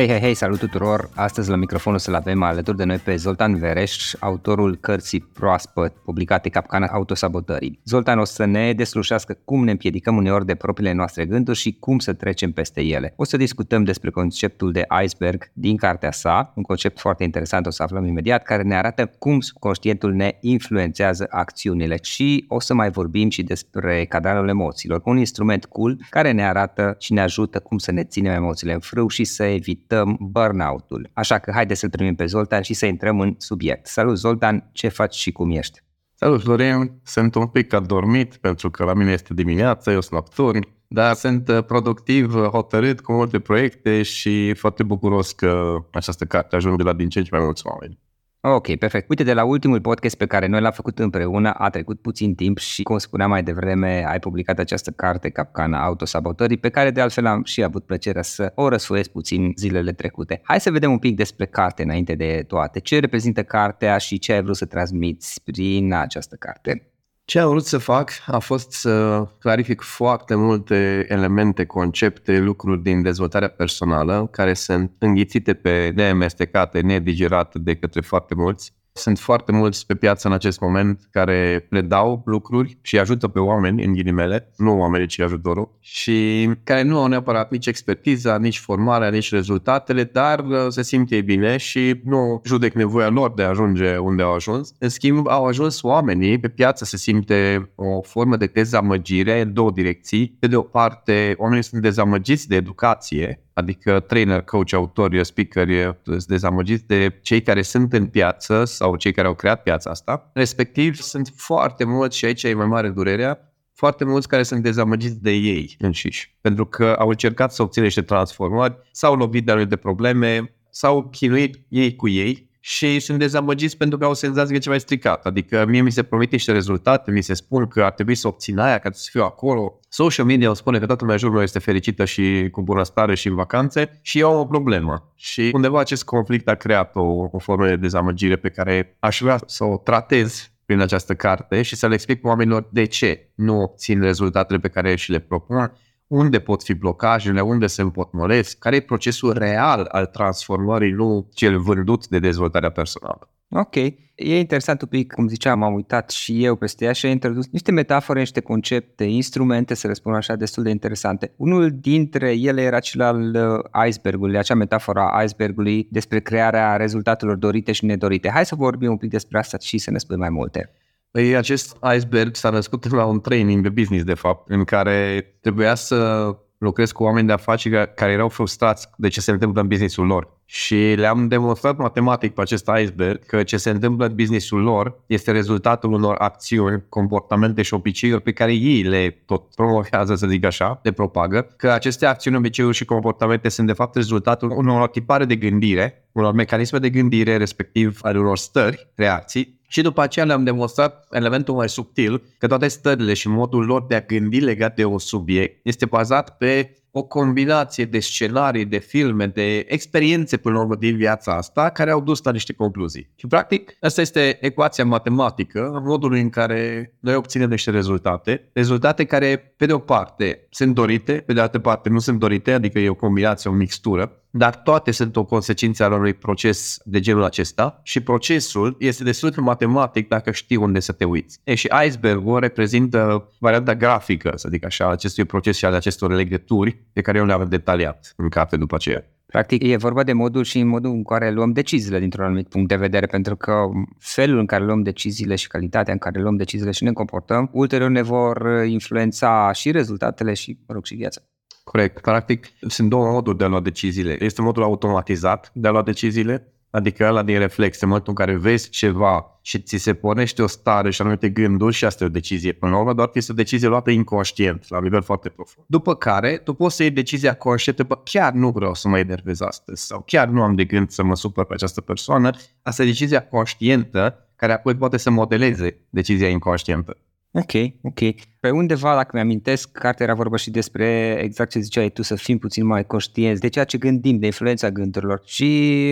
Hei, hei, hei, salut tuturor! Astăzi la microfonul să-l avem alături de noi pe Zoltan Vereș, autorul cărții proaspăt publicate Capcana Autosabotării. Zoltan o să ne deslușească cum ne împiedicăm uneori de propriile noastre gânduri și cum să trecem peste ele. O să discutăm despre conceptul de iceberg din cartea sa, un concept foarte interesant, o să aflăm imediat, care ne arată cum subconștientul ne influențează acțiunile și o să mai vorbim și despre cadranul emoțiilor, un instrument cool care ne arată și ne ajută cum să ne ținem emoțiile în frâu și să evităm evităm burnout-ul. Așa că haide să-l primim pe Zoltan și să intrăm în subiect. Salut Zoltan, ce faci și cum ești? Salut Florin, sunt un pic adormit pentru că la mine este dimineața, eu sunt nocturn, dar sunt uh, productiv, uh, hotărât cu multe proiecte și foarte bucuros că această carte ajunge la din ce în ce mai mulți oameni. Ok, perfect. Uite, de la ultimul podcast pe care noi l-am făcut împreună, a trecut puțin timp și, cum spuneam mai devreme, ai publicat această carte, Capcana Autosabotării, pe care de altfel am și avut plăcerea să o răsfoiesc puțin zilele trecute. Hai să vedem un pic despre carte înainte de toate. Ce reprezintă cartea și ce ai vrut să transmiți prin această carte? Ce am vrut să fac a fost să clarific foarte multe elemente, concepte, lucruri din dezvoltarea personală care sunt înghițite pe neamestecate, nedigerate de către foarte mulți sunt foarte mulți pe piață în acest moment care predau lucruri și ajută pe oameni, în ghilimele, nu oamenii, ci ajutorul, și care nu au neapărat nici expertiza, nici formarea, nici rezultatele, dar uh, se simt ei bine și nu judec nevoia lor de a ajunge unde au ajuns. În schimb, au ajuns oamenii pe piață se simte o formă de dezamăgire în două direcții. Pe de o parte, oamenii sunt dezamăgiți de educație, adică trainer, coach, autor, speaker, sunt dezamăgiți de cei care sunt în piață sau cei care au creat piața asta. Respectiv, sunt foarte mulți, și aici e mai mare durerea, foarte mulți care sunt dezamăgiți de ei înșiși, pentru că au încercat să obțină niște transformări, s-au lovit de anumite probleme, s-au chinuit ei cu ei și sunt dezamăgiți pentru că au senzație că e ceva stricat. Adică mie mi se promite niște rezultate, mi se spun că ar trebui să obțin aia ca să fiu acolo. Social media îmi spune că toată lumea jurul este fericită și cu bunăstare și în vacanțe și eu am o problemă. Și undeva acest conflict a creat o, o formă de dezamăgire pe care aș vrea să o tratez prin această carte și să le explic oamenilor de ce nu obțin rezultatele pe care și le propun unde pot fi blocajele, unde se împotmolesc, care e procesul real al transformării, nu cel vândut de dezvoltarea personală. Ok. E interesant un pic, cum ziceam, am uitat și eu peste ea și a introdus niște metafore, niște concepte, instrumente, să le spun așa, destul de interesante. Unul dintre ele era cel al uh, icebergului, acea metaforă a icebergului despre crearea rezultatelor dorite și nedorite. Hai să vorbim un pic despre asta și să ne spui mai multe. Păi acest iceberg s-a născut la un training de business, de fapt, în care trebuia să lucrez cu oameni de afaceri care erau frustrați de ce se întâmplă în businessul lor. Și le-am demonstrat matematic pe acest iceberg că ce se întâmplă în businessul lor este rezultatul unor acțiuni, comportamente și obiceiuri pe care ei le tot promovează, să zic așa, de propagă, că aceste acțiuni, obiceiuri și comportamente sunt de fapt rezultatul unor tipare de gândire, unor mecanisme de gândire, respectiv ale unor stări, reacții, și după aceea le-am demonstrat elementul mai subtil că toate stările și modul lor de a gândi legat de un subiect este bazat pe o combinație de scenarii, de filme, de experiențe până la urmă din viața asta care au dus la niște concluzii. Și practic asta este ecuația matematică, modul în care noi obținem niște rezultate, rezultate care pe de o parte sunt dorite, pe de altă parte nu sunt dorite, adică e o combinație, o mixtură, dar toate sunt o consecință al unui proces de genul acesta și procesul este destul de matematic dacă știi unde să te uiți. E, și iceberg-ul reprezintă varianta grafică, să zic așa, acestui proces și al acestor legături pe care eu le-am detaliat în carte după aceea. Practic e vorba de modul și modul în care luăm deciziile dintr-un anumit punct de vedere, pentru că felul în care luăm deciziile și calitatea în care luăm deciziile și ne comportăm, ulterior ne vor influența și rezultatele și, mă rog, și viața. Corect. Practic, sunt două moduri de a lua deciziile. Este modul automatizat de a lua deciziile, adică ăla din reflex, în momentul în care vezi ceva și ți se pornește o stare și anumite gânduri și asta e o decizie până la urmă, doar că este o decizie luată inconștient, la nivel foarte profund. După care, tu poți să iei decizia conștientă, bă, chiar nu vreau să mă enervez astăzi sau chiar nu am de gând să mă supăr pe această persoană. Asta e decizia conștientă care apoi poate să modeleze decizia inconștientă. Ok, ok. Pe undeva, dacă mi-amintesc, cartea era vorba și despre exact ce ziceai tu, să fim puțin mai conștienți de ceea ce gândim, de influența gândurilor și,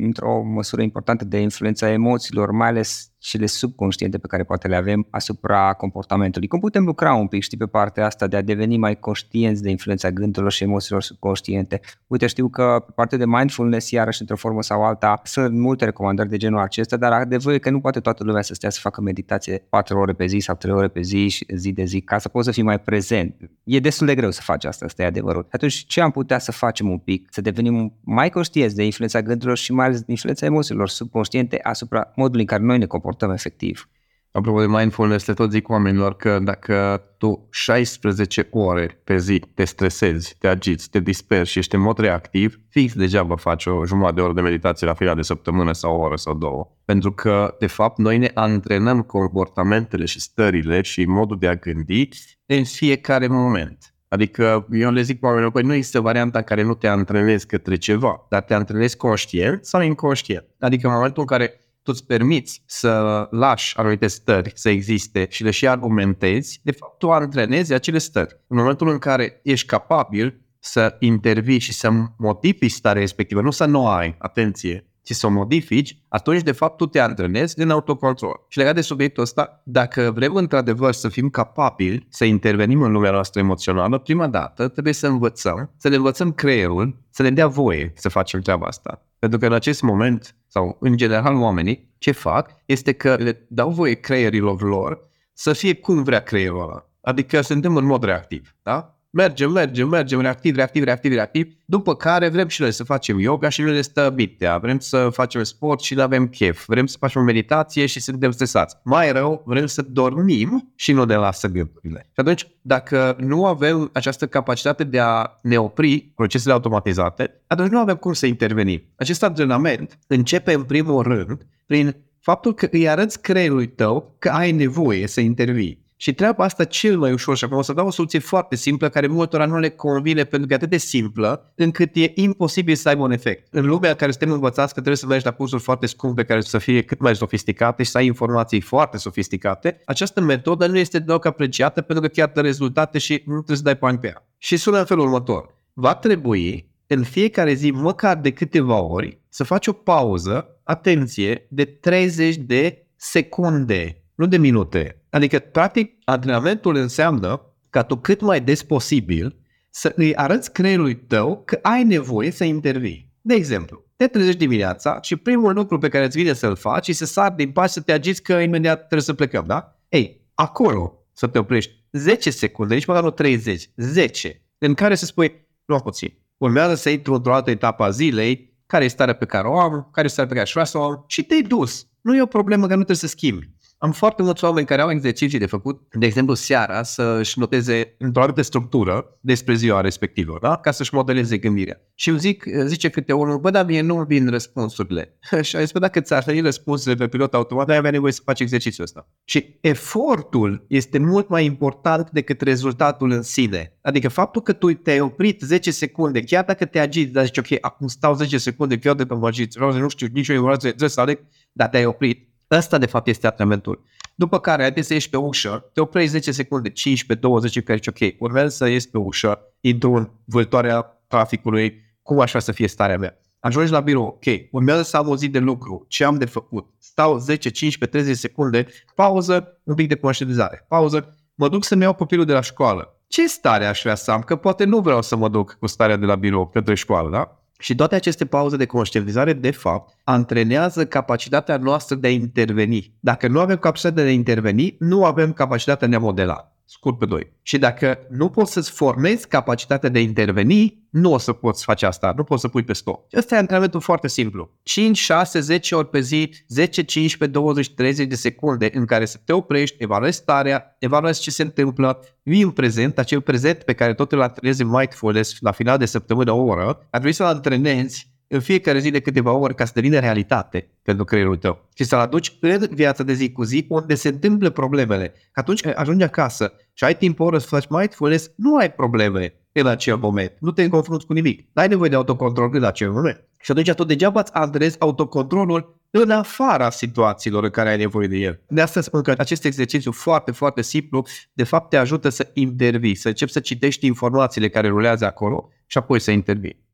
într-o măsură importantă, de influența emoțiilor, mai ales cele subconștiente pe care poate le avem asupra comportamentului. Cum putem lucra un pic, știi, pe partea asta de a deveni mai conștienți de influența gândurilor și emoțiilor subconștiente? Uite, știu că pe partea de mindfulness, iarăși, într-o formă sau alta, sunt multe recomandări de genul acesta, dar adevărul e că nu poate toată lumea să stea să facă meditație 4 ore pe zi sau 3 ore pe zi, zi de zi, ca să poți să fii mai prezent. E destul de greu să faci asta, asta e adevărul. Atunci, ce am putea să facem un pic? Să devenim mai conștienți de influența gândurilor și mai ales de influența emoțiilor subconștiente asupra modului în care noi ne comportăm efectiv. Apropo de mindfulness, le tot zic oamenilor că dacă tu 16 ore pe zi te stresezi, te agiți, te dispersi și ești în mod reactiv, fix degeaba faci o jumătate de oră de meditație la final de săptămână sau o oră sau două. Pentru că, de fapt, noi ne antrenăm comportamentele și stările și modul de a gândi în fiecare moment. Adică eu le zic oamenilor, păi nu există varianta în care nu te antrenezi către ceva, dar te antrenezi conștient sau inconștient. Adică în momentul în care tu îți permiți să lași anumite stări să existe și le și argumentezi, de fapt tu antrenezi acele stări. În momentul în care ești capabil să intervii și să modifici starea respectivă, nu să nu ai, atenție, ci să o modifici, atunci de fapt tu te antrenezi în autocontrol. Și legat de subiectul ăsta, dacă vrem într-adevăr să fim capabili să intervenim în lumea noastră emoțională, prima dată trebuie să învățăm, să ne învățăm creierul, să ne dea voie să facem treaba asta. Pentru că în acest moment, sau în general oamenii, ce fac este că le dau voie creierilor lor să fie cum vrea creierul ăla. Adică suntem în mod reactiv, da? Mergem, mergem, mergem, reactiv, reactiv, reactiv, reactiv, după care vrem și noi să facem yoga și ne stă bitea, vrem să facem sport și nu avem chef, vrem să facem meditație și suntem stresați. Mai rău, vrem să dormim și nu ne lasă gândurile. Și atunci, dacă nu avem această capacitate de a ne opri procesele automatizate, atunci nu avem cum să intervenim. Acest antrenament începe în primul rând prin faptul că îi arăți creierului tău că ai nevoie să intervii. Și treaba asta cel mai ușor și acum o să dau o soluție foarte simplă care multora nu le convine pentru că e atât de simplă încât e imposibil să aibă un efect. În lumea în care suntem învățați că trebuie să mergi la cursuri foarte scumpe care să fie cât mai sofisticate și să ai informații foarte sofisticate, această metodă nu este deloc apreciată pentru că chiar dă rezultate și nu trebuie să dai bani pe ea. Și sună în felul următor. Va trebui în fiecare zi, măcar de câteva ori, să faci o pauză, atenție, de 30 de secunde, nu de minute Adică, practic, antrenamentul înseamnă ca tu cât mai des posibil să îi arăți creierului tău că ai nevoie să intervii. De exemplu, te trezești dimineața și primul lucru pe care îți vine să-l faci este să sar din pas să te agiți că imediat trebuie să plecăm, da? Ei, acolo să te oprești 10 secunde, nici măcar nu 30, 10, în care să spui, nu puțin, urmează să intru într-o altă etapă a zilei, care e starea pe care o am, care e starea pe care aș vrea să o am și te-ai dus. Nu e o problemă că nu trebuie să schimbi. Am foarte mulți oameni care au exerciții de făcut, de exemplu seara, să-și noteze într-o altă structură despre ziua respectivă, da? ca să-și modeleze gândirea. Și eu zic, zice câte unul, bă, dar mie nu vin răspunsurile. și a zis, bă, dacă ți-ar veni răspunsurile pe pilot automat, ai avea nevoie să faci exercițiul ăsta. Și efortul este mult mai important decât rezultatul în sine. Adică faptul că tu te-ai oprit 10 secunde, chiar dacă te agiți, dar zici, ok, acum stau 10 secunde, chiar de pe magiți, nu știu, nicio informație, trebuie să aleg, dar te-ai oprit Ăsta de fapt este antrenamentul. După care, haideți să ieși pe ușă, te oprești 10 secunde, 15, 20, care zici, ok, urmează să ies pe ușă, intru în vâltoarea traficului, cum aș vrea să fie starea mea. Ajungi la birou, ok, urmează să am o zi de lucru, ce am de făcut? Stau 10, 15, 30 secunde, pauză, un pic de conștientizare, pauză, mă duc să-mi iau copilul de la școală. Ce stare aș vrea să am? Că poate nu vreau să mă duc cu starea de la birou către școală, da? Și toate aceste pauze de conștientizare, de fapt, antrenează capacitatea noastră de a interveni. Dacă nu avem capacitatea de a interveni, nu avem capacitatea de a modela scurt pe 2. Și dacă nu poți să-ți formezi capacitatea de a interveni, nu o să poți face asta, nu poți să pui pe stop. Ăsta e antrenamentul foarte simplu. 5, 6, 10 ori pe zi, 10, 15, 20, 30 de secunde în care să te oprești, evaluezi starea, evaluezi ce se întâmplă, vii în prezent, acel prezent pe care tot îl antrenezi în mindfulness la final de săptămână, o oră, ar trebui să-l antrenezi în fiecare zi de câteva ore ca să devină realitate pentru creierul tău și să-l aduci în viața de zi cu zi unde se întâmplă problemele. Că atunci când ajungi acasă și ai timp o oră să faci mindfulness, nu ai probleme în acel moment. Nu te confrunți cu nimic. N-ai nevoie de autocontrol în acel moment. Și atunci tot degeaba îți antrenezi autocontrolul în afara situațiilor în care ai nevoie de el. De asta spun că acest exercițiu foarte, foarte simplu, de fapt te ajută să intervii, să începi să citești informațiile care rulează acolo și apoi să intervii.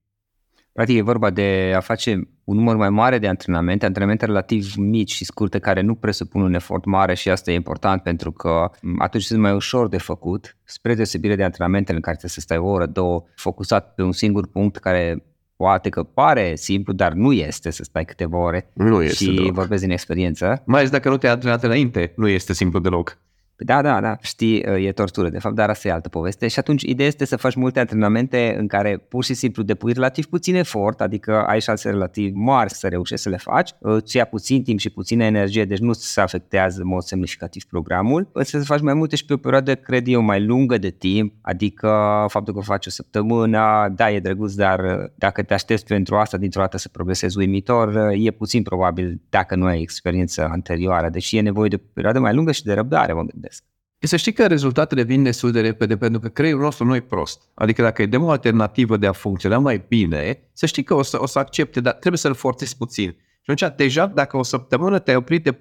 Practic e vorba de a face un număr mai mare de antrenamente, antrenamente relativ mici și scurte care nu presupun un efort mare și asta e important pentru că atunci sunt mai ușor de făcut, spre deosebire de antrenamentele în care trebuie să stai o oră, două, focusat pe un singur punct care poate că pare simplu, dar nu este să stai câteva ore nu este și deloc. vorbesc din experiență. Mai ales dacă nu te-ai antrenat înainte, nu este simplu deloc. Da, da, da, știi, e tortură, de fapt, dar asta e altă poveste. Și atunci, ideea este să faci multe antrenamente în care pur și simplu depui relativ puțin efort, adică ai șanse relativ mari să reușești să le faci, îți ia puțin timp și puțină energie, deci nu se afectează în mod semnificativ programul, însă să faci mai multe și pe o perioadă, cred eu, mai lungă de timp, adică faptul că faci o săptămână, da, e drăguț, dar dacă te aștepți pentru asta dintr-o dată să progresezi uimitor, e puțin probabil dacă nu ai experiență anterioară, deși e nevoie de o perioadă mai lungă și de răbdare, mă gândesc. E să știi că rezultatele vin destul de repede pentru că creierul nostru nu e prost. Adică dacă îi dăm o alternativă de a funcționa mai bine, să știi că o să, o să accepte, dar trebuie să-l forțezi puțin. Și atunci, deja, dacă o săptămână te-ai oprit de 4-5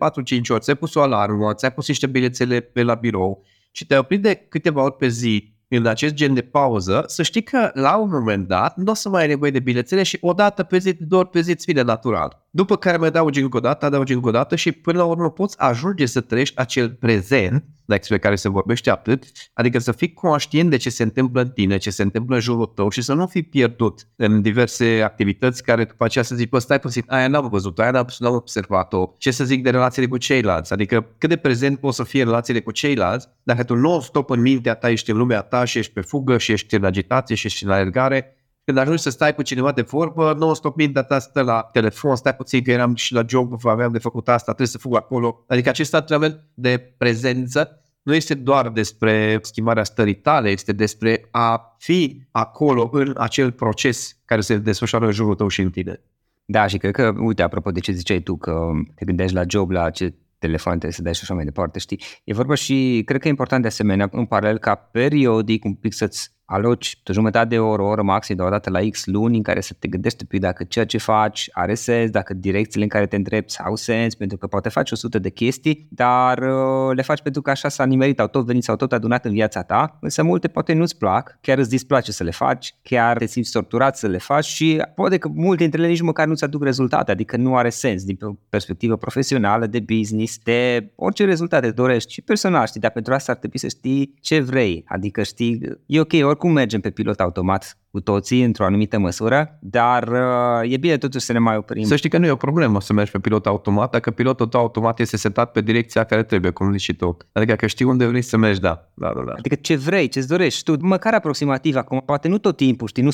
ori, ți-ai pus o alarmă, ți-ai pus niște bilețele pe la birou și te-ai oprit de câteva ori pe zi în acest gen de pauză, să știi că la un moment dat nu o să mai ai nevoie de bilețele și odată pe zi, două ori pe zi îți vine natural. După care mai adaugi încă o dată, adaugi încă o dată și până la urmă poți ajunge să trăiești acel prezent despre care se vorbește atât, adică să fii conștient de ce se întâmplă în tine, ce se întâmplă în jurul tău și să nu fii pierdut în diverse activități care după aceea să zici, bă, stai puțin, aia n-am văzut, aia n-am, n-am observat-o, ce să zic de relațiile cu ceilalți, adică cât de prezent poți să fie relațiile cu ceilalți, dacă tu nu stop în mintea ta, ești în lumea ta și ești pe fugă și ești în agitație și ești în alergare, când ajungi să stai cu cineva de vorbă, nu stop mintea ta stă la telefon, stai puțin că eram și la job, aveam de făcut asta, trebuie să fug acolo. Adică acest antrenament de prezență nu este doar despre schimbarea stării tale, este despre a fi acolo în acel proces care se desfășoară în jurul tău și în tine. Da, și cred că, uite, apropo de ce ziceai tu, că te gândești la job, la ce telefon trebuie să dai și așa mai departe, știi? E vorba și, cred că e important de asemenea, în paralel, ca periodic un pic să-ți aloci o jumătate de oră, o oră maxim, de o dată la X luni în care să te gândești pe dacă ceea ce faci are sens, dacă direcțiile în care te îndrepți au sens, pentru că poate faci 100 de chestii, dar uh, le faci pentru că așa s-a nimerit, au tot venit, sau tot adunat în viața ta, însă multe poate nu-ți plac, chiar îți displace să le faci, chiar te simți torturat să le faci și poate că multe dintre ele nici măcar nu-ți aduc rezultate, adică nu are sens din perspectivă profesională, de business, de orice rezultate dorești și personal, știi, dar pentru asta ar trebui să știi ce vrei, adică știi, e ok, oricum mergem pe pilot automat cu toții într-o anumită măsură, dar uh, e bine totuși să ne mai oprim. Să știi că nu e o problemă să mergi pe pilot automat dacă pilotul tău automat este setat pe direcția care trebuie, cum zici și tu. Adică că știi unde vrei să mergi, da. da, da, da. Adică ce vrei, ce-ți dorești tu, măcar aproximativ acum, poate nu tot timpul, știi, nu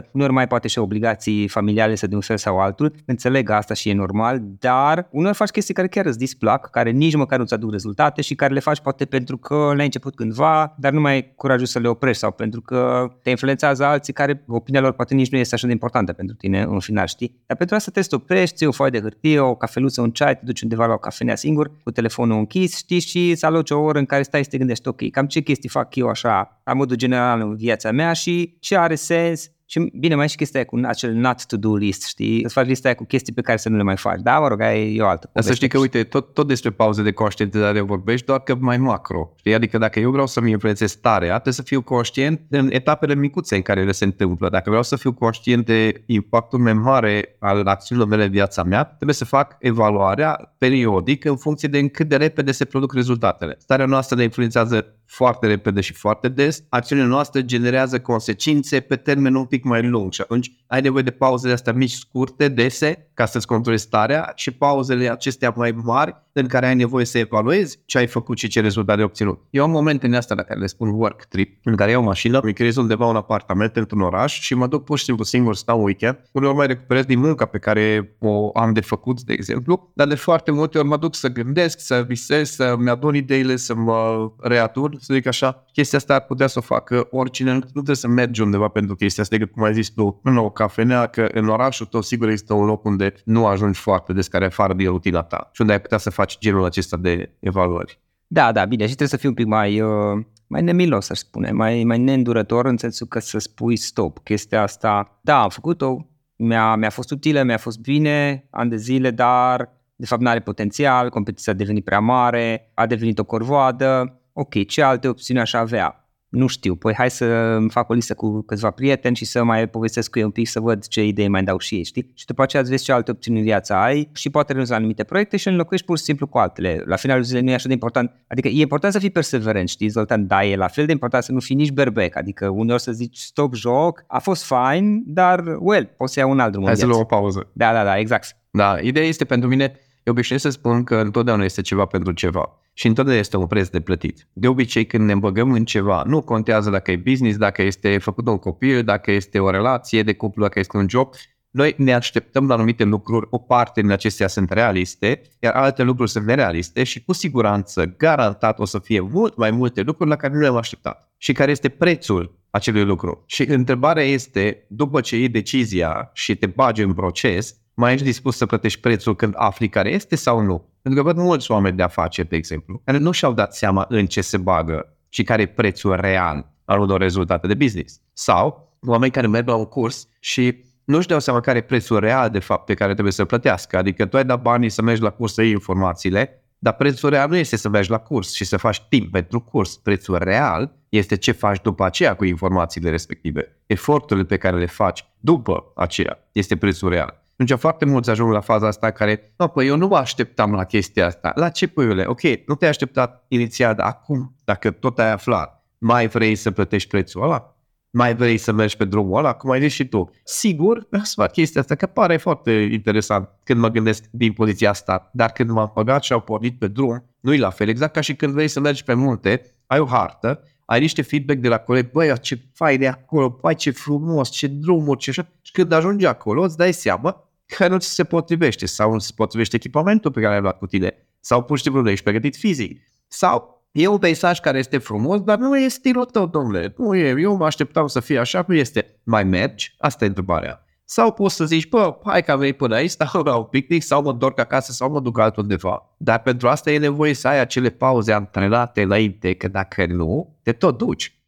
100%, nu mai poate și obligații familiale să de un fel sau altul, înțeleg asta și e normal, dar uneori faci chestii care chiar îți displac, care nici măcar nu-ți aduc rezultate și care le faci poate pentru că le-ai început cândva, dar nu mai ai curajul să le oprești sau pentru că te influențează alții alții care opinia lor poate nici nu este așa de importantă pentru tine în final, știi? Dar pentru asta trebuie să te oprești, o foaie de hârtie, o cafeluță, un ceai, te duci undeva la o cafenea singur, cu telefonul închis, știi, și să aloci o oră în care stai să te gândești, ok, cam ce chestii fac eu așa, la modul general în viața mea și ce are sens Și bine, mai e și chestia cu acel not to do list, știi? Îți faci lista cu chestii pe care să nu le mai faci. Da, mă rog, aia e o altă poveste. Să știi că, uite, tot, tot despre pauze de conștientizare vorbești, doar că mai macro. Știi? Adică dacă eu vreau să-mi influențez starea, trebuie să fiu conștient în etapele micuțe în care ele se întâmplă. Dacă vreau să fiu conștient de impactul mai mare al acțiunilor mele în viața mea, trebuie să fac evaluarea periodic în funcție de cât de repede se produc rezultatele. Starea noastră ne influențează foarte repede și foarte des, acțiunile noastre generează consecințe pe termen un pic mai lung și atunci ai nevoie de pauzele astea mici, scurte, dese, ca să-ți controlezi starea și pauzele acestea mai mari în care ai nevoie să evaluezi ce ai făcut și ce rezultate ai obținut. Eu am momente în astea la care le spun work trip, în care iau mașină, îmi creez undeva un apartament într-un oraș și mă duc pur și simplu singur, stau un weekend, uneori mai recuperez din munca pe care o am de făcut, de exemplu, dar de foarte multe ori mă duc să gândesc, să visez, să-mi adun ideile, să mă reatur, să zic așa. Chestia asta ar putea să o facă oricine, nu trebuie să mergi undeva pentru chestia asta, decât cum ai zis tu, în o cafenea, că în orașul tău sigur există un loc unde nu ajungi foarte des, care afară de rutina ta și unde ai putea să faci genul acesta de evaluări. Da, da, bine, și trebuie să fii un pic mai, uh, mai nemilos, să spune, mai, mai neîndurător în sensul că să spui stop. Chestia asta, da, am făcut-o, mi-a, mi-a fost utilă, mi-a fost bine, ani de zile, dar de fapt nu are potențial, competiția a devenit prea mare, a devenit o corvoadă, ok, ce alte opțiuni aș avea? Nu știu, păi hai să fac o listă cu câțiva prieteni și să mai povestesc cu ei un pic să văd ce idei mai dau și ei, știi? Și după aceea îți vezi ce alte opțiuni în viața ai și poate renunți la anumite proiecte și înlocuiești pur și simplu cu altele. La finalul zilei nu e așa de important, adică e important să fii perseverent, știi, Zoltan, dar e la fel de important să nu fii nici berbec, adică uneori să zici stop joc, a fost fine, dar, well, poți să iau un alt drum Hai să luăm o pauză. Da, da, da, exact. Da, ideea este pentru mine, eu obișnuiesc să spun că întotdeauna este ceva pentru ceva și întotdeauna este un preț de plătit. De obicei, când ne îmbăgăm în ceva, nu contează dacă e business, dacă este făcut un copil, dacă este o relație de cuplu, dacă este un job, noi ne așteptăm la anumite lucruri, o parte din acestea sunt realiste, iar alte lucruri sunt nerealiste și cu siguranță, garantat, o să fie mult mai multe lucruri la care nu le-am așteptat. Și care este prețul acelui lucru. Și întrebarea este, după ce iei decizia și te bagi în proces, mai ești dispus să plătești prețul când afli care este sau nu? Pentru că văd mulți oameni de afaceri, de exemplu, care nu și-au dat seama în ce se bagă și care e prețul real al unor rezultate de business. Sau oameni care merg la un curs și nu-și dau seama care e prețul real, de fapt, pe care trebuie să plătească. Adică tu ai dat banii să mergi la curs să iei informațiile, dar prețul real nu este să mergi la curs și să faci timp pentru curs. Prețul real este ce faci după aceea cu informațiile respective. Eforturile pe care le faci după aceea este prețul real. Atunci foarte mulți ajung la faza asta care, nu, păi eu nu mă așteptam la chestia asta. La ce puiule? Ok, nu te-ai așteptat inițial, dar acum, dacă tot ai aflat, mai vrei să plătești prețul ăla? Mai vrei să mergi pe drumul ăla, cum ai zis și tu. Sigur, să fac chestia asta, că pare foarte interesant când mă gândesc din poziția asta, dar când m-am băgat și au pornit pe drum, nu-i la fel, exact ca și când vrei să mergi pe munte, ai o hartă, ai niște feedback de la colegi, băi, ce fain e acolo, băi, ce frumos, ce drumuri, ce așa. Și când ajungi acolo, îți dai seama că nu ți se potrivește sau nu se potrivește echipamentul pe care l-ai luat cu tine sau pur și simplu nu ești pregătit fizic. Sau e un peisaj care este frumos, dar nu e stilul tău, domnule. Nu e, eu mă așteptam să fie așa, nu este. Mai mergi? Asta e întrebarea. Sau poți să zici, bă, hai că am venit până aici, stau la un picnic sau mă întorc acasă sau mă duc altundeva. Dar pentru asta e nevoie să ai acele pauze antrenate înainte, că dacă nu, te tot duci.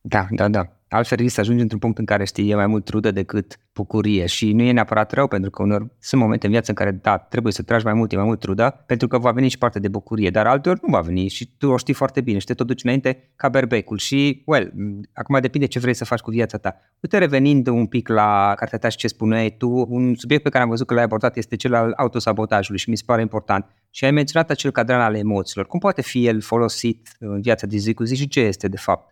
Da, da, da. Altfel risc să ajungi într-un punct în care știi, e mai mult trudă decât bucurie și nu e neapărat rău, pentru că unor sunt momente în viață în care, da, trebuie să tragi mai mult, e mai mult trudă, pentru că va veni și parte de bucurie, dar alteori nu va veni și tu o știi foarte bine și te tot duci înainte ca berbecul și, well, acum depinde ce vrei să faci cu viața ta. Uite, revenind un pic la cartea ta și ce spuneai tu, un subiect pe care am văzut că l-ai abordat este cel al autosabotajului și mi se pare important. Și ai menționat acel cadran al emoțiilor. Cum poate fi el folosit în viața de zi cu zi și ce este de fapt?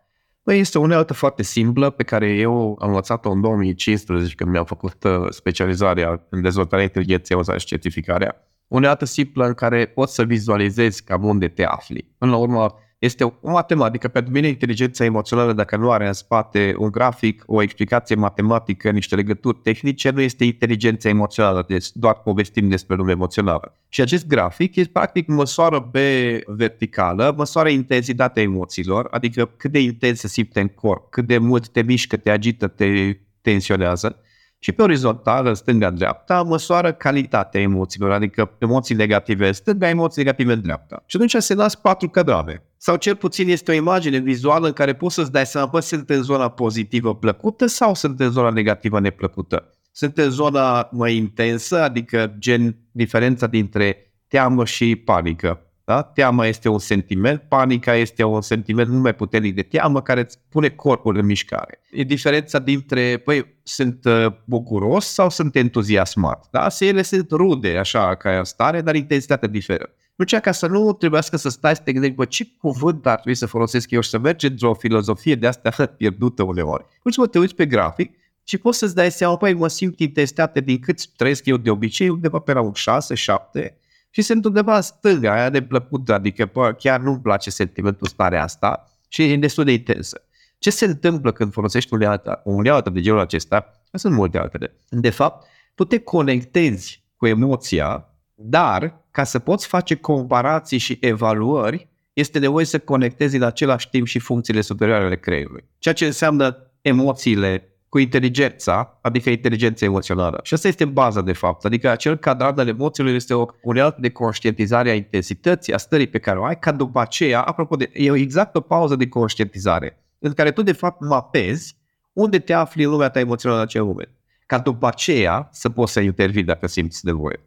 Băi, este o unealtă foarte simplă pe care eu am învățat-o în 2015 când mi-am făcut uh, specializarea în dezvoltarea inteligenței emoționale și certificarea. Unealtă simplă în care poți să vizualizezi cam unde te afli. Până la urmă, este o matematică. Pentru mine, inteligența emoțională, dacă nu are în spate un grafic, o explicație matematică, niște legături tehnice, nu este inteligența emoțională, deci doar povestim despre lumea emoțională. Și acest grafic este practic măsoară pe verticală, măsoară intensitatea emoțiilor, adică cât de intens se simte în corp, cât de mult te mișcă, te agită, te tensionează. Și pe orizontală, stânga-dreapta, măsoară calitatea emoțiilor, adică emoții negative în stânga, emoții negative în dreapta. Și atunci se nasc patru cadrave. Sau cel puțin este o imagine vizuală în care poți să-ți dai seama, bă, sunt în zona pozitivă plăcută sau sunt în zona negativă neplăcută. Sunt în zona mai intensă, adică gen diferența dintre teamă și panică. Da? Teama este un sentiment, panica este un sentiment mult mai puternic de teamă care îți pune corpul în mișcare. E diferența dintre, păi, sunt uh, bucuros sau sunt entuziasmat. Da? Se ele sunt rude, așa, ca stare, dar intensitatea diferă. Nu cea ca să nu trebuiască să stai să te gândești, bă, ce cuvânt ar trebui să folosesc eu și să mergi într-o filozofie de asta pierdută uneori. Ultimă te uiți pe grafic și poți să-ți dai seama, păi, mă simt intensitate din cât trăiesc eu de obicei, undeva pe la un 6, 7, și sunt undeva în stânga, aia de plăcută, adică bă, chiar nu-mi place sentimentul starea asta și e destul de intensă. Ce se întâmplă când folosești unealtă, o unealtă de genul acesta? Sunt multe altele. De fapt, tu te conectezi cu emoția, dar ca să poți face comparații și evaluări, este nevoie să conectezi în același timp și funcțiile superioare ale creierului. Ceea ce înseamnă emoțiile cu inteligența, adică inteligența emoțională. Și asta este baza, de fapt. Adică acel cadran al emoțiilor este o unealtă de conștientizare a intensității, a stării pe care o ai, ca după aceea, apropo de, e exact o pauză de conștientizare, în care tu, de fapt, mapezi unde te afli în lumea ta emoțională în acel moment. Ca după aceea să poți să intervii dacă simți nevoie.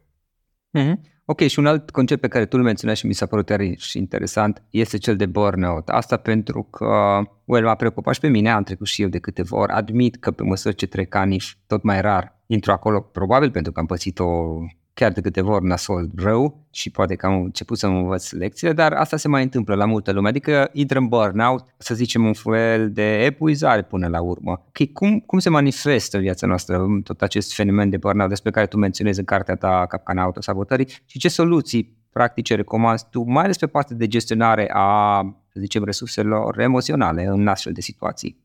Mm-hmm. Ok, și un alt concept pe care tu îl menționați și mi s-a părut tare și interesant este cel de burnout. Asta pentru că, well, m-a preocupat și pe mine, am trecut și eu de câteva ori. Admit că pe măsură ce trec ani, tot mai rar intru acolo, probabil pentru că am pățit o chiar de câteva ori nasol rău și poate că am început să învăț lecțiile, dar asta se mai întâmplă la multă lume, adică intră în burnout, să zicem un fel de epuizare până la urmă. Ok, cum, cum se manifestă în viața noastră tot acest fenomen de burnout despre care tu menționezi în cartea ta Capcana Autosabotării și ce soluții practice recomanzi tu, mai ales pe partea de gestionare a, să zicem, resurselor emoționale în astfel de situații?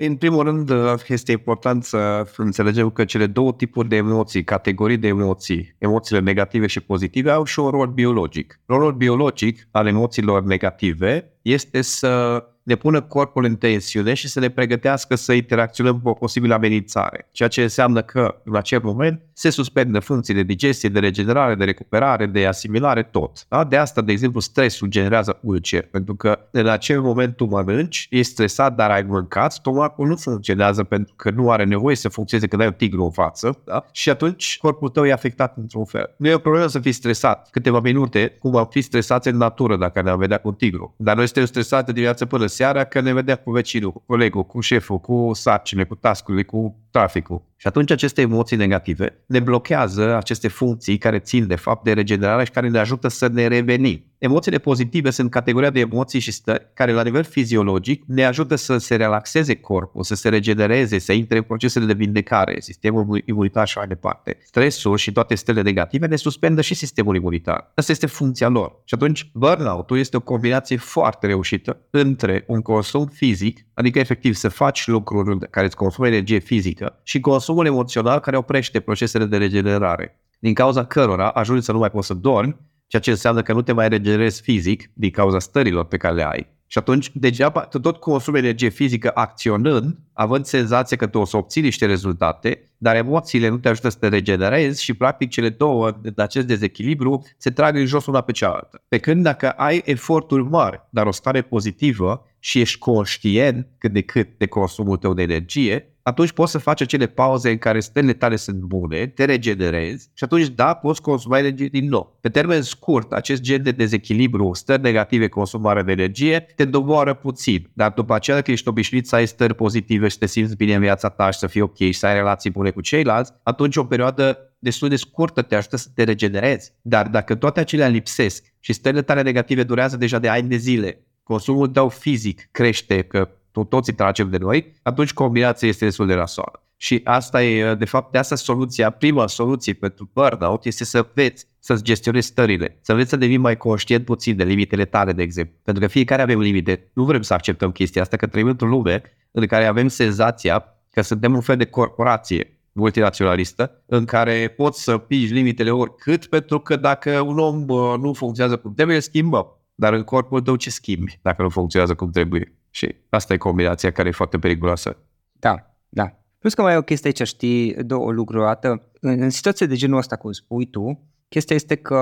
În primul rând, este important să înțelegem că cele două tipuri de emoții, categorii de emoții, emoțiile negative și pozitive, au și un rol biologic. Rolul biologic al emoțiilor negative este să ne pună corpul în tensiune și să ne pregătească să interacționăm cu o posibilă amenințare. Ceea ce înseamnă că, în acel moment, se suspendă funcții de digestie, de regenerare, de recuperare, de asimilare, tot. Da? De asta, de exemplu, stresul generează ulcer, pentru că în acel moment tu mănânci, ești stresat, dar ai mâncat, stomacul nu funcționează pentru că nu are nevoie să funcționeze când ai un tigru în față da? și atunci corpul tău e afectat într-un fel. Nu e o problemă să fii stresat câteva minute, cum am fi stresați în natură dacă ne-am vedea cu un tigru. Dar noi suntem stresați de dimineață până seara că ne vedea cu vecinul, cu colegul, cu șeful, cu sarcine, cu tascurile, cu traficul. Și atunci aceste emoții negative ne blochează aceste funcții care țin de fapt de regenerare și care ne ajută să ne revenim. Emoțiile pozitive sunt categoria de emoții și stări care la nivel fiziologic ne ajută să se relaxeze corpul, să se regenereze, să intre în procesele de vindecare, sistemul imunitar și mai departe. Stresul și toate stele negative ne suspendă și sistemul imunitar. Asta este funcția lor. Și atunci burnout-ul este o combinație foarte reușită între un consum fizic, adică efectiv să faci lucruri care îți consumă energie fizică și consumul emoțional care oprește procesele de regenerare din cauza cărora ajungi să nu mai poți să dormi ceea ce înseamnă că nu te mai regenerezi fizic din cauza stărilor pe care le ai. Și atunci, degeaba, tu tot consumi energie fizică acționând, având senzația că tu o să obții niște rezultate, dar emoțiile nu te ajută să te regenerezi și practic cele două, de acest dezechilibru, se trag în jos una pe cealaltă. Pe când dacă ai eforturi mari, dar o stare pozitivă și ești conștient cât de cât de consumul tău de energie, atunci poți să faci acele pauze în care stările tale sunt bune, te regenerezi și atunci, da, poți consuma energie din nou. Pe termen scurt, acest gen de dezechilibru, stări negative, consumare de energie, te doboară puțin, dar după aceea că ești obișnuit să ai stări pozitive și te simți bine în viața ta și să fii ok și să ai relații bune cu ceilalți, atunci o perioadă destul de scurtă te ajută să te regenerezi. Dar dacă toate acelea lipsesc și stările tale negative durează deja de ani de zile, consumul tău fizic crește, că toți tragem de noi, atunci combinația este destul de nasoală. Și asta e, de fapt, de asta soluția, prima soluție pentru burnout este să veți să-ți gestionezi stările, să înveți să devii mai conștient puțin de limitele tale, de exemplu. Pentru că fiecare avem limite. Nu vrem să acceptăm chestia asta, că trăim într-o lume în care avem senzația că suntem un fel de corporație multinaționalistă în care poți să pigi limitele oricât, pentru că dacă un om nu funcționează cum trebuie, schimbăm. Dar în corpul tău ce schimbi dacă nu funcționează cum trebuie? Și asta e combinația care e foarte periculoasă. Da, da. Plus că mai e o chestie aici, știi, două lucruri. Dată, în, în situații de genul ăsta, cum spui tu, chestia este că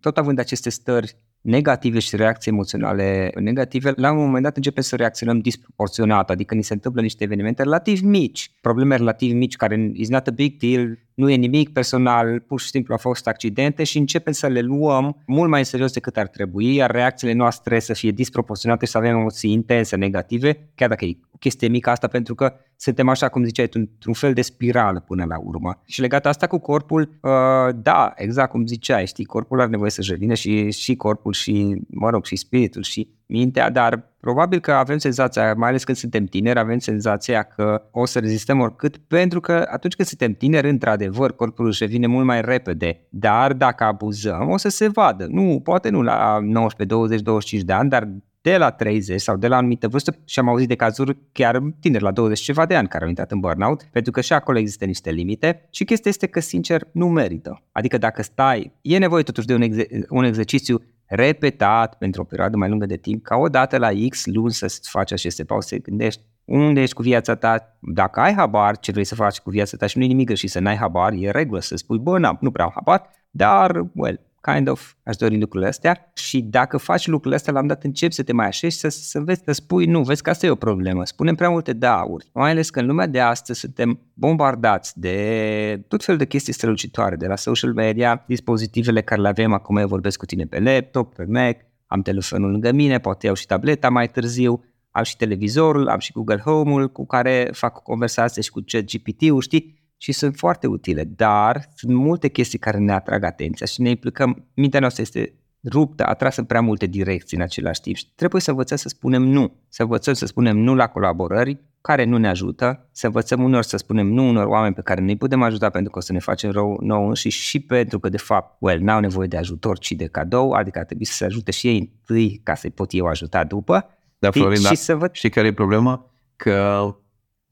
tot având aceste stări negative și reacții emoționale negative, la un moment dat începem să reacționăm disproporționat, adică ni se întâmplă niște evenimente relativ mici, probleme relativ mici care is not a big deal, nu e nimic personal, pur și simplu au fost accidente și începem să le luăm mult mai în serios decât ar trebui, iar reacțiile noastre să fie disproporționate și să avem emoții intense, negative, chiar dacă e o chestie mică asta, pentru că suntem așa, cum ziceai, într-un fel de spirală până la urmă. Și legat asta cu corpul, uh, da, exact cum ziceai, știi, corpul are nevoie să-și revină și, și corpul și, mă rog, și spiritul și mintea, dar probabil că avem senzația, mai ales când suntem tineri, avem senzația că o să rezistăm oricât, pentru că atunci când suntem tineri, într-adevăr, corpul își revine mult mai repede, dar dacă abuzăm, o să se vadă. Nu, poate nu la 19, 20, 25 de ani, dar de la 30 sau de la anumită vârstă și am auzit de cazuri chiar tineri la 20 ceva de ani care au intrat în burnout, pentru că și acolo există niște limite și chestia este că, sincer, nu merită. Adică dacă stai, e nevoie totuși de un, exer- un exercițiu repetat pentru o perioadă mai lungă de timp, ca odată la X luni să faci aceste pauze, să gândești unde ești cu viața ta, dacă ai habar ce vrei să faci cu viața ta și nu e nimic și să n-ai habar, e regulă să spui, bă, n-am, nu prea am habar, dar, well, kind of, aș dori lucrurile astea. Și dacă faci lucrurile astea, la un dat începi să te mai așezi să, să vezi, să spui, nu, vezi că asta e o problemă, spunem prea multe dauri, mai ales că în lumea de astăzi suntem bombardați de tot fel de chestii strălucitoare, de la social media, dispozitivele care le avem acum, eu vorbesc cu tine pe laptop, pe Mac, am telefonul lângă mine, poate iau și tableta mai târziu, am și televizorul, am și Google Home-ul cu care fac conversație și cu ChatGPT-ul, știi? Și sunt foarte utile, dar sunt multe chestii care ne atrag atenția și ne implicăm, mintea noastră este ruptă, atrasă în prea multe direcții în același timp și trebuie să învățăm să spunem nu, să învățăm să spunem nu la colaborări care nu ne ajută, să învățăm uneori să spunem nu unor oameni pe care nu-i putem ajuta pentru că o să ne facem rău nouă și și pentru că de fapt, well, n-au nevoie de ajutor, ci de cadou, adică ar trebui să se ajute și ei întâi ca să-i pot eu ajuta după. Da, Florin, și da. să văd... știi care e problema? Că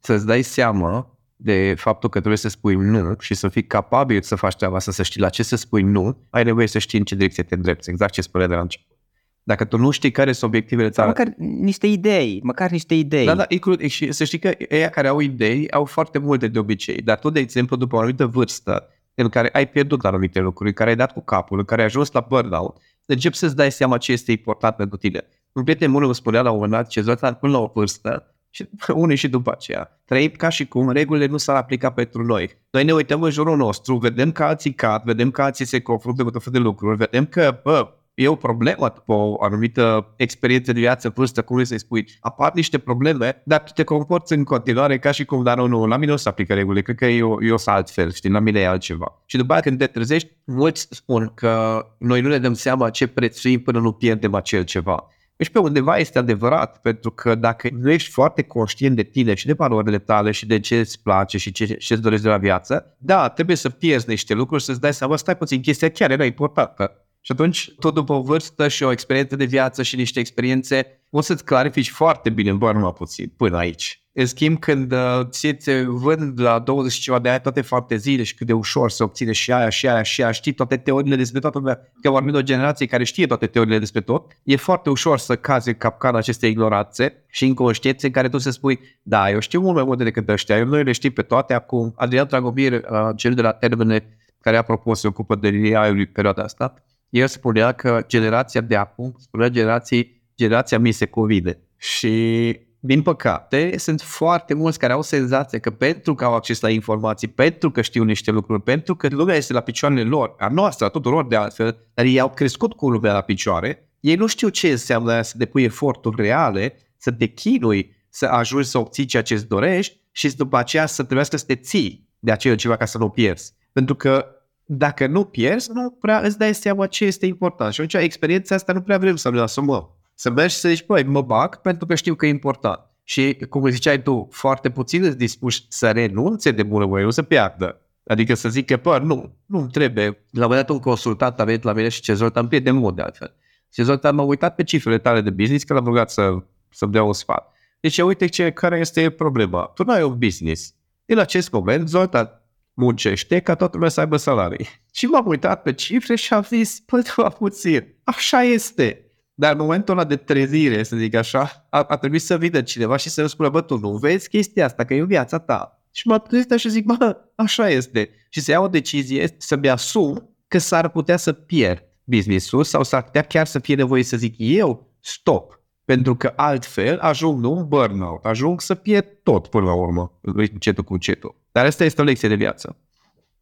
să-ți dai seama de faptul că trebuie să spui nu și să fii capabil să faci treaba asta, să știi la ce să spui nu, ai nevoie să știi în ce direcție te îndrepți, exact ce spune de la început. Dacă tu nu știi care sunt obiectivele tale... Măcar niște idei, măcar niște idei. Da, da, includ, și să știi că ei care au idei au foarte multe de obicei, dar tu, de exemplu, după o anumită vârstă, în care ai pierdut anumite lucruri, în care ai dat cu capul, în care ai ajuns la burnout, încep să-ți dai seama ce este important pentru tine. Un prieten bun îmi spunea la un moment dat ce Zoltan, până la o vârstă, și unii și după aceea. Trăim ca și cum regulile nu s-ar aplica pentru noi. Noi ne uităm în jurul nostru, vedem că alții cad, vedem că alții se confruntă cu tot felul de lucruri, vedem că, bă, e o problemă după o anumită experiență de viață, vârstă, cum să-i spui, apar niște probleme, dar tu te comporți în continuare ca și cum, dar nu, nu, la mine nu se aplică regulile, cred că eu, eu sunt altfel, știi, la mine e altceva. Și după aceea când te trezești, mulți spun că noi nu ne dăm seama ce prețuim până nu pierdem acel ceva. Deci pe undeva este adevărat, pentru că dacă nu ești foarte conștient de tine și de valorile tale și de ce îți place și ce îți dorești de la viață, da, trebuie să pierzi niște lucruri să-ți dai seama, stai puțin, chestia chiar era importantă. Și atunci, tot după o vârstă și o experiență de viață și niște experiențe, o să-ți clarifici foarte bine, bă, numai puțin, până aici. În schimb, când uh, ți te vând la 20 ceva de ani toate fantezile și cât de ușor să obține și aia, și aia, și aia, știi toate teoriile despre toată lumea, că vorbim de o generație care știe toate teoriile despre tot, e foarte ușor să cazi în capcana acestei ignoranțe și inconștiențe în care tu să spui, da, eu știu mult mai multe decât ăștia, eu noi le știm pe toate acum. Adrian Dragomir, uh, cel de la Termene, care a propus, se ocupă de AI-ului perioada asta, el spunea că generația de acum, spunea generației, generația mi se cuvine. Și din păcate, sunt foarte mulți care au senzația că pentru că au acces la informații, pentru că știu niște lucruri, pentru că lumea este la picioarele lor, a noastră, a tuturor de altfel, dar ei au crescut cu lumea la picioare, ei nu știu ce înseamnă să depui eforturi reale, să te chinui, să ajungi să obții ceea ce îți dorești și după aceea să trebuiască să te ții de acel ceva ca să nu pierzi. Pentru că dacă nu pierzi, nu prea îți dai seama ce este important. Și atunci experiența asta nu prea vrem să ne asumăm. Să mergi să zici, băi, mă bag pentru că știu că e important. Și, cum ziceai tu, foarte puțin îți dispuși să renunțe de bună voie, nu să piardă. Adică să zic că, bă, nu, nu trebuie. La un moment dat un consultant a venit la mine și ce Zoltan, de mod de altfel. Și Zoltan m-a uitat pe cifrele tale de business, că l-am rugat să, să-mi dea un sfat. Deci, uite ce, care este problema. Tu nu ai un business. În acest moment, Zoltan muncește ca toată lumea să aibă salarii. Și m-am uitat pe cifre și am zis, păi, puțin, așa este. Dar în momentul ăla de trezire, să zic așa, a, a trebuit să vină cineva și să-mi spună, bă, tu nu vezi chestia asta, că e viața ta. Și m-a trezit și zic, bă, așa este. Și să iau o decizie, să-mi asum că s-ar putea să pierd. business-ul sau s-ar putea chiar să fie nevoie să zic eu stop. Pentru că altfel ajung nu un burnout, ajung să pierd tot până la urmă, încetul cu încetul. Dar asta este o lecție de viață.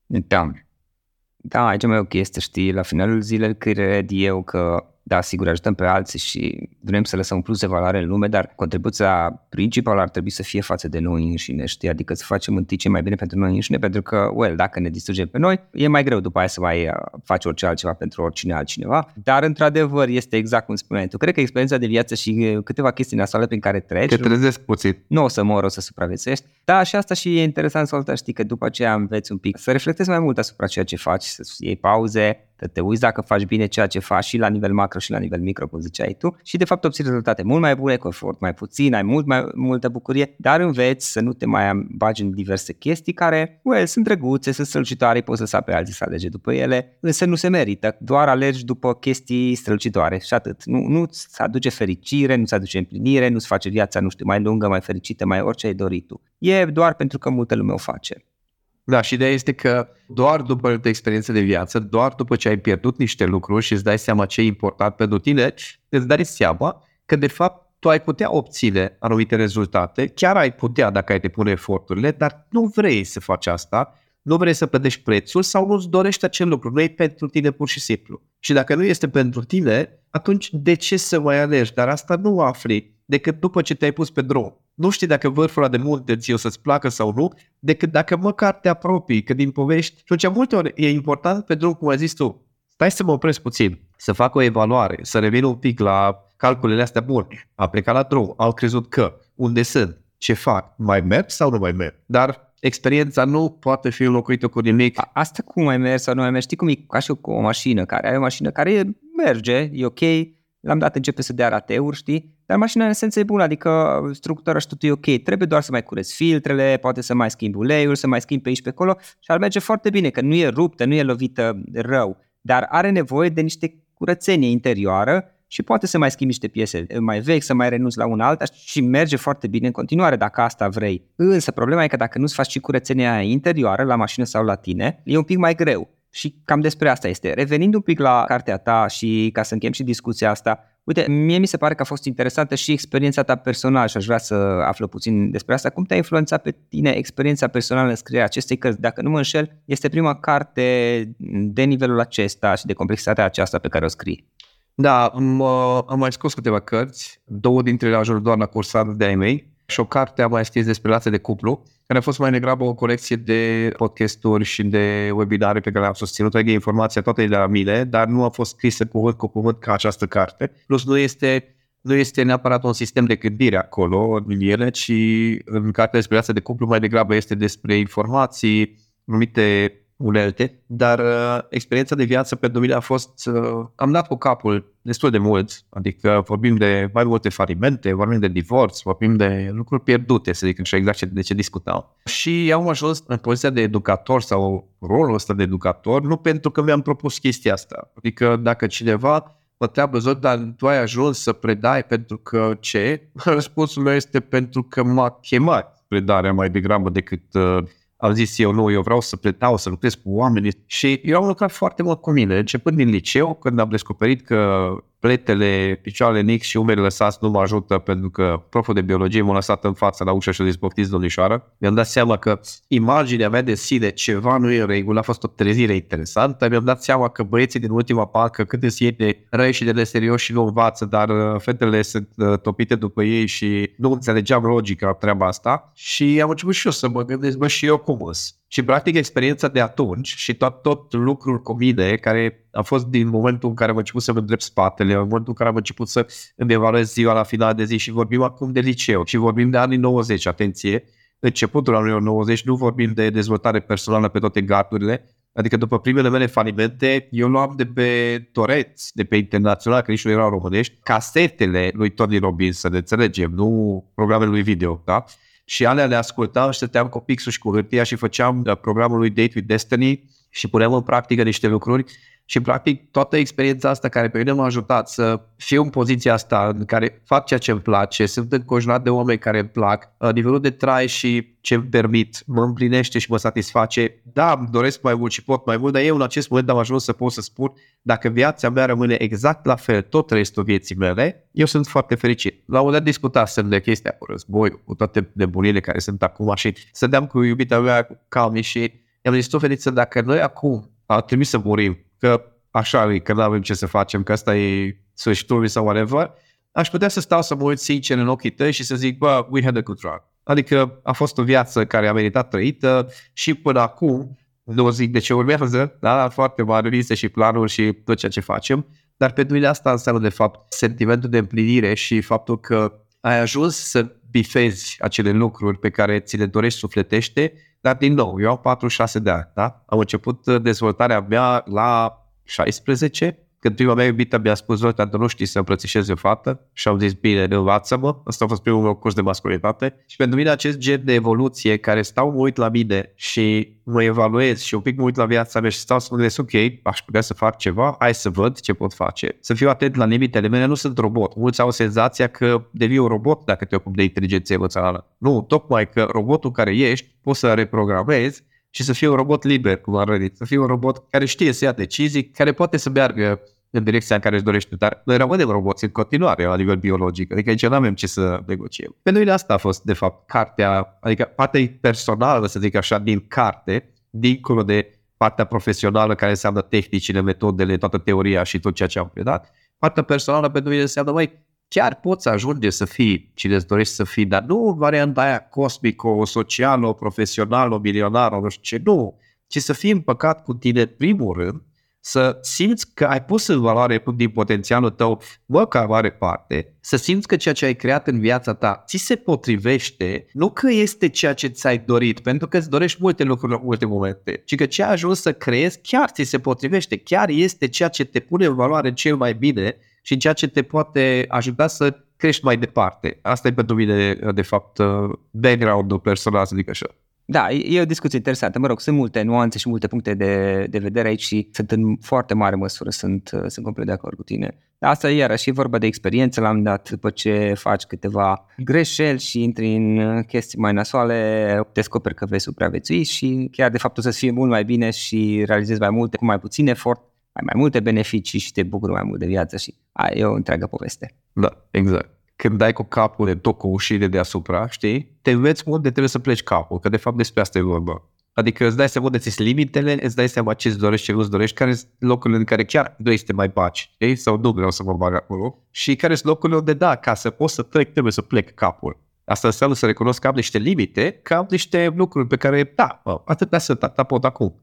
Da. Da, aici mai o chestie, știi, la finalul zilei cred eu că da, sigur, ajutăm pe alții și vrem să lăsăm un plus de valoare în lume, dar contribuția principală ar trebui să fie față de noi înșine, știi? Adică să facem întâi ce mai bine pentru noi înșine, pentru că, well, dacă ne distrugem pe noi, e mai greu după aia să mai uh, faci orice altceva pentru oricine altcineva. Dar, într-adevăr, este exact cum spuneai tu. Cred că experiența de viață și uh, câteva chestii nasoale prin care treci... Te trezesc puțin. Nu o să mor, o să supraviețuiești. Da, și asta și e interesant să știi că după aceea înveți un pic să reflectezi mai mult asupra ceea ce faci, să iei pauze, să te uiți dacă faci bine ceea ce faci și la nivel macro și la nivel micro, cum ziceai tu, și de fapt obții rezultate mult mai bune, cu efort mai puțin, ai mult mai multă bucurie, dar înveți să nu te mai bagi în diverse chestii care, well, sunt drăguțe, sunt strălucitoare, poți să sape alții să alege după ele, însă nu se merită, doar alergi după chestii strălucitoare și atât. Nu, nu-ți aduce fericire, nu-ți aduce împlinire, nu-ți face viața, nu știu, mai lungă, mai fericită, mai orice ai dorit tu. E doar pentru că multă lume o face. Da, și ideea este că doar după o experiență de viață, doar după ce ai pierdut niște lucruri și îți dai seama ce e important pentru tine, îți dai seama că de fapt tu ai putea obține anumite rezultate, chiar ai putea dacă ai depune eforturile, dar nu vrei să faci asta, nu vrei să plătești prețul sau nu-ți dorești acel lucru, nu e pentru tine pur și simplu. Și dacă nu este pentru tine, atunci de ce să mai alegi? Dar asta nu afli decât după ce te-ai pus pe drum nu știi dacă vârful ăla de munte ți o să-ți placă sau nu, decât dacă măcar te apropii, că din povești. Și atunci multe ori e important pe drum, cum ai zis tu, stai să mă opresc puțin, să fac o evaluare, să revin un pic la calculele astea bune, a plecat la drum, au crezut că, unde sunt, ce fac, mai merg sau nu mai merg. Dar experiența nu poate fi înlocuită cu nimic. Asta cum mai mergi sau nu mai mergi, știi cum e ca și cu o mașină care ai o mașină care merge, e ok, l-am dat începe să dea rateuri, știi? Dar mașina în esență e bună, adică structura și totul e ok. Trebuie doar să mai cureți filtrele, poate să mai schimbi uleiul, să mai schimbi pe aici pe acolo și ar merge foarte bine, că nu e ruptă, nu e lovită rău, dar are nevoie de niște curățenie interioară și poate să mai schimbi niște piese mai vechi, să mai renunți la una alta și merge foarte bine în continuare dacă asta vrei. Însă problema e că dacă nu-ți faci și curățenia interioară la mașină sau la tine, e un pic mai greu. Și cam despre asta este. Revenind un pic la cartea ta și ca să închem și discuția asta, uite, mie mi se pare că a fost interesantă și experiența ta personală și aș vrea să aflu puțin despre asta. Cum te-a influențat pe tine experiența personală în scrierea acestei cărți? Dacă nu mă înșel, este prima carte de nivelul acesta și de complexitatea aceasta pe care o scrii. Da, am, am mai scos câteva cărți, două dintre ele ajung doar la cursat de ai mei și o carte am mai scris despre relații de cuplu care a fost mai degrabă o colecție de podcasturi și de webinare pe care le-am susținut, adică informația toate de la mine, dar nu a fost scrisă cuvânt cu cuvânt ca această carte. Plus nu este nu este neapărat un sistem de gândire acolo în ele, ci în cartea despre viața de cuplu mai degrabă este despre informații, numite unelte, dar uh, experiența de viață pentru mine a fost, uh, am dat cu capul destul de mult, adică vorbim de mai multe falimente, vorbim de divorț, vorbim de lucruri pierdute, să zic așa exact de ce discutau. Și am ajuns în poziția de educator sau rolul ăsta de educator, nu pentru că mi-am propus chestia asta. Adică dacă cineva mă întreabă, Zod, dar tu ai ajuns să predai pentru că ce? Răspunsul meu este pentru că m-a chemat predarea mai degrabă decât uh, am zis eu, nu, eu vreau să predau, să lucrez cu oameni. Și eu am lucrat foarte mult cu mine, începând din liceu, când am descoperit că pletele, picioarele mic și umerii lăsați nu mă ajută pentru că proful de biologie m-a lăsat în față la ușă și a zis poftiți domnișoară. Mi-am dat seama că imaginea mea de sine ceva nu e în regulă, a fost o trezire interesantă. Mi-am dat seama că băieții din ultima parcă cât de ei de răi și de neserios și nu învață, dar uh, fetele sunt uh, topite după ei și nu înțelegeam logica treaba asta. Și am început și eu să mă gândesc, bă, și eu cum îs? Și practic experiența de atunci și tot, tot lucrul cu mine, care a fost din momentul în care am început să-mi îndrept spatele, în momentul în care am început să îmi evaluez ziua la final de zi și vorbim acum de liceu și vorbim de anii 90, atenție, începutul anilor 90, nu vorbim de dezvoltare personală pe toate gardurile, Adică după primele mele falimente, eu luam de pe toreți, de pe internațional, că nici nu erau românești, casetele lui Tony Robbins, să ne înțelegem, nu programele lui video, da? Și alea le ascultam și stăteam cu pixul și cu hârtia și făceam uh, programul lui Date with Destiny și punem în practică niște lucruri și practic toată experiența asta care pe mine m-a ajutat să fiu în poziția asta în care fac ceea ce îmi place, sunt înconjurat de oameni care îmi plac, uh, nivelul de trai și ce îmi permit mă împlinește și mă satisface. Da, îmi doresc mai mult și pot mai mult, dar eu în acest moment am ajuns să pot să spun dacă viața mea rămâne exact la fel tot restul vieții mele, eu sunt foarte fericit. La un moment dat discutasem de chestia cu război, cu toate nebunile care sunt acum și dăm cu iubita mea, cu Cami și i-am zis, tu, Feliță, dacă noi acum ar trebui să murim, că așa e, că nu avem ce să facem, că asta e sfârșitul sau whatever, aș putea să stau să mă uit sincer în ochii tăi și să zic, bă, we had a good run. Adică a fost o viață care a meritat trăită și până acum, nu zic de ce urmează, da, foarte mari liste și planuri și tot ceea ce facem, dar pentru mine asta înseamnă de fapt sentimentul de împlinire și faptul că ai ajuns să bifezi acele lucruri pe care ți le dorești sufletește, dar din nou, eu am 46 de ani, da? Am început dezvoltarea mea la 16, când prima mea iubită mi-a spus, Zolta, dar nu știi să îmbrățișezi o fată și am zis, bine, învață-mă. Asta a fost primul meu curs de masculinitate. Și pentru mine acest gen de evoluție care stau, mă uit la mine și mă evaluez și un pic mă uit la viața mea și stau să mă gândesc, ok, aș putea să fac ceva, hai să văd ce pot face. Să fiu atent la limitele mele, nu sunt robot. Mulți au senzația că devii un robot dacă te ocupi de inteligență emoțională. Nu, tocmai că robotul care ești poți să reprogramezi și să fie un robot liber, cum ar veni, să fie un robot care știe să ia decizii, care poate să meargă în direcția în care își dorește, dar noi rămânem roboți în continuare la nivel biologic, adică aici nu avem ce să negociem. Pentru mine asta a fost, de fapt, cartea, adică partea personală, să zic așa, din carte, dincolo de partea profesională care înseamnă tehnicile, metodele, toată teoria și tot ceea ce am predat. Partea personală pentru mine înseamnă, mai chiar poți ajunge să fii cine îți dorești să fii, dar nu varianta aia cosmică, socială, profesională, milionară, nu știu ce, nu, ci să fii împăcat cu tine primul rând, să simți că ai pus în valoare din potențialul tău măcar mare parte, să simți că ceea ce ai creat în viața ta ți se potrivește, nu că este ceea ce ți-ai dorit, pentru că îți dorești multe lucruri în multe momente, ci că ce ai ajuns să creezi chiar ți se potrivește, chiar este ceea ce te pune în valoare cel mai bine și ceea ce te poate ajuta să crești mai departe. Asta e pentru mine, de fapt, background-ul personal, să zic așa. Da, e o discuție interesantă. Mă rog, sunt multe nuanțe și multe puncte de, de vedere aici și sunt în foarte mare măsură, sunt, sunt complet de acord cu tine. Dar asta iarăși e vorba de experiență, la un dat, după ce faci câteva greșeli și intri în chestii mai nasoale, descoperi că vei supraviețui și chiar de fapt o să fie mult mai bine și realizezi mai multe cu mai puțin efort, ai mai multe beneficii și te bucuri mai mult de viață și ai e o întreagă poveste. Da, exact când dai cu capul de tot cu ușile deasupra, știi, te înveți unde trebuie să pleci capul, că de fapt despre asta e vorba. Adică îți dai seama unde ți limitele, îți dai seama ce îți dorești, ce nu îți dorești, care sunt locurile în care chiar vrei să te mai baci, știi? sau nu vreau să mă bag acolo, și care sunt locurile unde da, ca să poți să trec, trebuie să plec capul. Asta înseamnă să recunosc că am niște limite, că am niște lucruri pe care, da, atât să ta pot acum.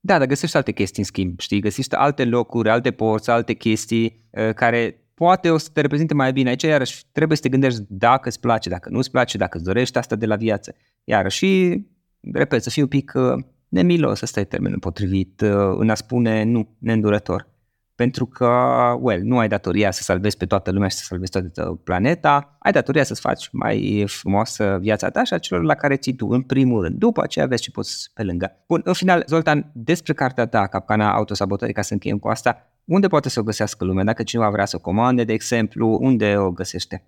Da, dar găsești alte chestii în schimb, știi? Găsești alte locuri, alte porți, alte chestii uh, care poate o să te reprezinte mai bine. Aici, iarăși, trebuie să te gândești dacă îți place, dacă nu îți place, dacă îți dorești asta de la viață. Iar și, repet, să fii un pic uh, nemilos, ăsta e termenul potrivit, uh, în a spune nu, neîndurător. Pentru că, well, nu ai datoria să salvezi pe toată lumea și să salvezi toată planeta, ai datoria să-ți faci mai frumoasă viața ta și a celor la care ții tu, în primul rând. După aceea vezi ce poți pe lângă. Bun, în final, Zoltan, despre cartea ta, Capcana Autosabotării, ca să încheiem cu asta, unde poate să o găsească lumea? Dacă cineva vrea să comande, de exemplu, unde o găsește?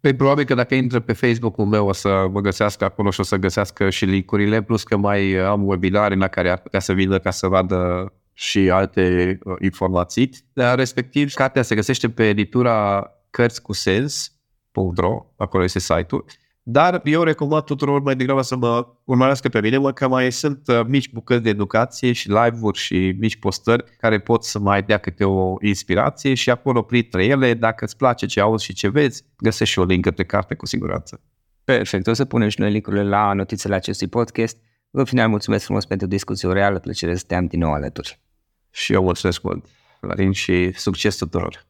Păi probabil că dacă intră pe Facebook-ul meu o să mă găsească acolo și o să găsească și linkurile, plus că mai am webinare la care ar putea să vină ca să vadă și alte uh, informații. Dar respectiv, cartea se găsește pe editura cărți cu sens.ro, acolo este site-ul, dar eu recomand tuturor mai degrabă să mă urmărească pe mine, mă că mai sunt uh, mici bucăți de educație și live-uri și mici postări care pot să mai dea câte o inspirație și acolo printre ele, dacă îți place ce auzi și ce vezi, găsești și o link pe carte cu siguranță. Perfect, o să punem și noi linkurile la notițele acestui podcast. În final, mulțumesc frumos pentru discuție, o reală plăcere să te am din nou alături. Și eu mulțumesc mult, Florin, și succes tuturor!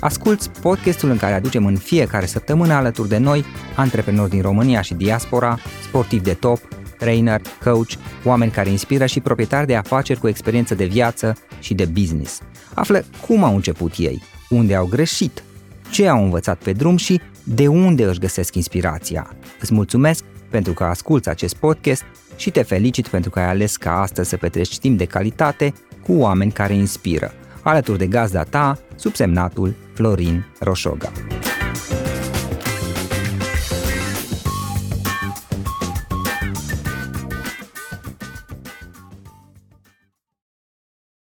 Asculți podcastul în care aducem în fiecare săptămână alături de noi antreprenori din România și diaspora, sportivi de top, trainer, coach, oameni care inspiră și proprietari de afaceri cu experiență de viață și de business. Află cum au început ei, unde au greșit, ce au învățat pe drum și de unde își găsesc inspirația. Îți mulțumesc pentru că asculți acest podcast și te felicit pentru că ai ales ca astăzi să petreci timp de calitate cu oameni care inspiră, alături de gazda ta, subsemnatul Florin Roșoga.